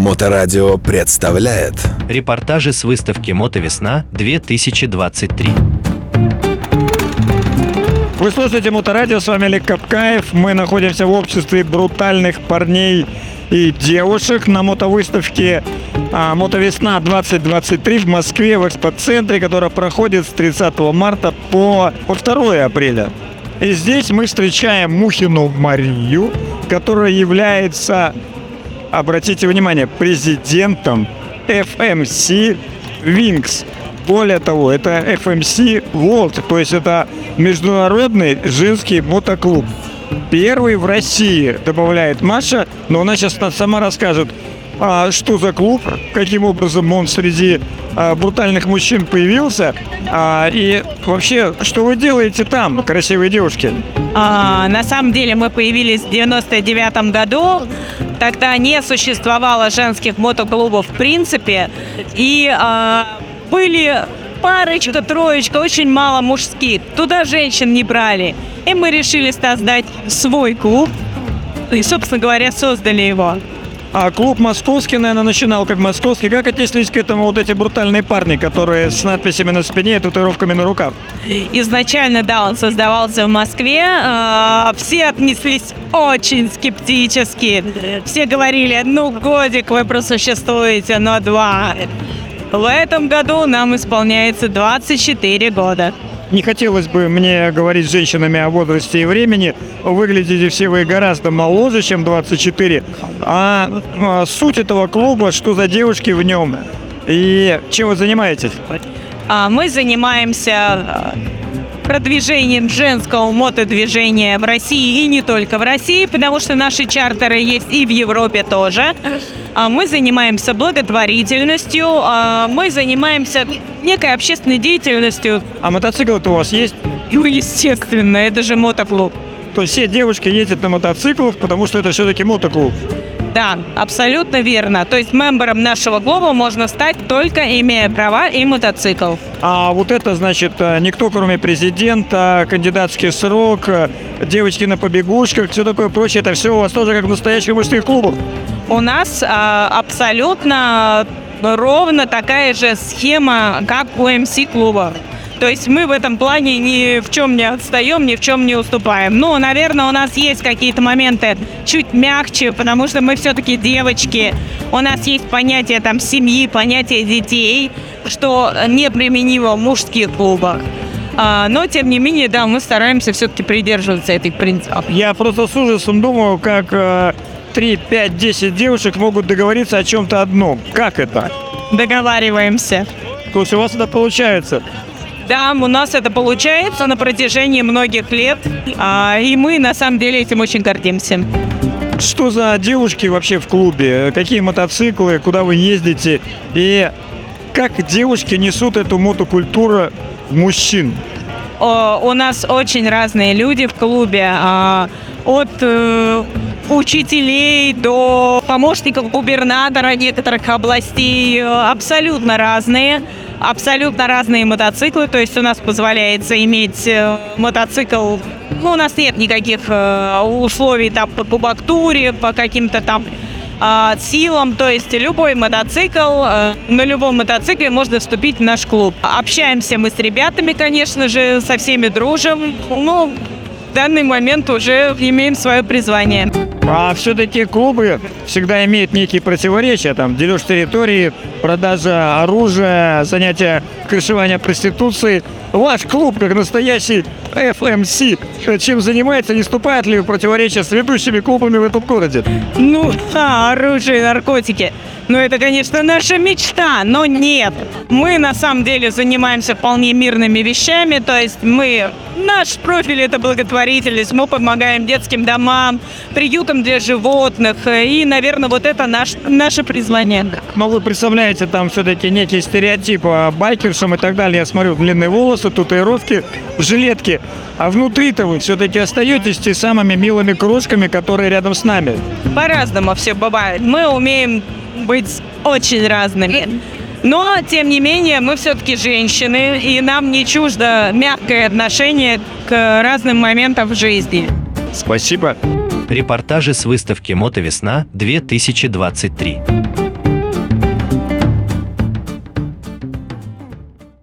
Моторадио представляет Репортажи с выставки «Мотовесна-2023». Вы слушаете Моторадио, с вами Олег Капкаев. Мы находимся в обществе брутальных парней и девушек на мотовыставке а, «Мотовесна-2023» в Москве в экспоцентре, которая проходит с 30 марта по, по 2 апреля. И здесь мы встречаем Мухину Марию, которая является, обратите внимание, президентом FMC Wings. Более того, это FMC World, то есть это международный женский мотоклуб. Первый в России, добавляет Маша, но она сейчас сама расскажет, а, что за клуб, каким образом он среди а, брутальных мужчин появился, а, и вообще, что вы делаете там, красивые девушки? А, на самом деле мы появились в 99 году. Тогда не существовало женских мотоклубов в принципе. И а, были парочка, троечка, очень мало мужских. Туда женщин не брали. И мы решили создать свой клуб. И, собственно говоря, создали его. А клуб московский, наверное, начинал как московский. Как отнеслись к этому вот эти брутальные парни, которые с надписями на спине и татуировками на руках? Изначально, да, он создавался в Москве. Э, Все отнеслись очень скептически. Все говорили, ну, годик вы просуществуете, но два. В этом году нам исполняется 24 года. Не хотелось бы мне говорить с женщинами о возрасте и времени. Выглядите все вы гораздо моложе, чем 24. А, а суть этого клуба, что за девушки в нем и чем вы занимаетесь? А Мы занимаемся э, продвижением женского мотодвижения в России и не только в России, потому что наши чартеры есть и в Европе тоже. А Мы занимаемся благотворительностью, а мы занимаемся некой общественной деятельностью. А мотоцикл-то у вас есть? Ну, естественно, это же мотоклуб. То есть все девушки ездят на мотоциклах, потому что это все-таки мотоклуб. Да, абсолютно верно. То есть мембером нашего клуба можно стать только имея права и мотоцикл. А вот это, значит, э, никто, кроме президента, кандидатский срок, э, девочки на побегушках, все такое прочее, это все у вас тоже как в настоящих мужских клубах. У нас а, абсолютно ровно такая же схема, как у МС-клуба. То есть мы в этом плане ни в чем не отстаем, ни в чем не уступаем. Ну, наверное, у нас есть какие-то моменты чуть мягче, потому что мы все-таки девочки. У нас есть понятие там семьи, понятие детей, что неприменимо в мужских клубах. А, но, тем не менее, да, мы стараемся все-таки придерживаться этих принципов. Я просто с ужасом думаю, как э, 3, 5, 10 девушек могут договориться о чем-то одном. Как это? Договариваемся. То есть у вас это получается. Да, у нас это получается на протяжении многих лет, а, и мы на самом деле этим очень гордимся. Что за девушки вообще в клубе? Какие мотоциклы, куда вы ездите? И как девушки несут эту мотокультуру мужчин? У нас очень разные люди в клубе, а, от э, учителей до помощников губернатора некоторых областей, абсолютно разные. Абсолютно разные мотоциклы, то есть у нас позволяется иметь э, мотоцикл, ну, у нас нет никаких э, условий там по кубатуре, по каким-то там а, силам, то есть любой мотоцикл, э, на любом мотоцикле можно вступить в наш клуб. Общаемся мы с ребятами, конечно же, со всеми дружим, ну, в данный момент уже имеем свое призвание. А все-таки клубы всегда имеют некие противоречия. Там дележ территории, продажа оружия, занятия крышевания проституции. Ваш клуб, как настоящий FMC, чем занимается, не вступает ли в противоречие с ведущими клубами в этом городе? Ну, да, оружие наркотики. Ну, это, конечно, наша мечта, но нет. Мы, на самом деле, занимаемся вполне мирными вещами, то есть мы... Наш профиль – это благотворительность, мы помогаем детским домам, приютам для животных, и, наверное, вот это наш, наше призвание. Но вы представляете, там все-таки некий стереотип о байкершам и так далее. Я смотрю, длинные волосы, татуировки, жилетки. А внутри-то вы все-таки остаетесь те самыми милыми крошками, которые рядом с нами. По-разному все бывает. Мы умеем быть очень разными. Но, тем не менее, мы все-таки женщины, и нам не чуждо мягкое отношение к разным моментам в жизни. Спасибо. Репортажи с выставки «Мотовесна-2023».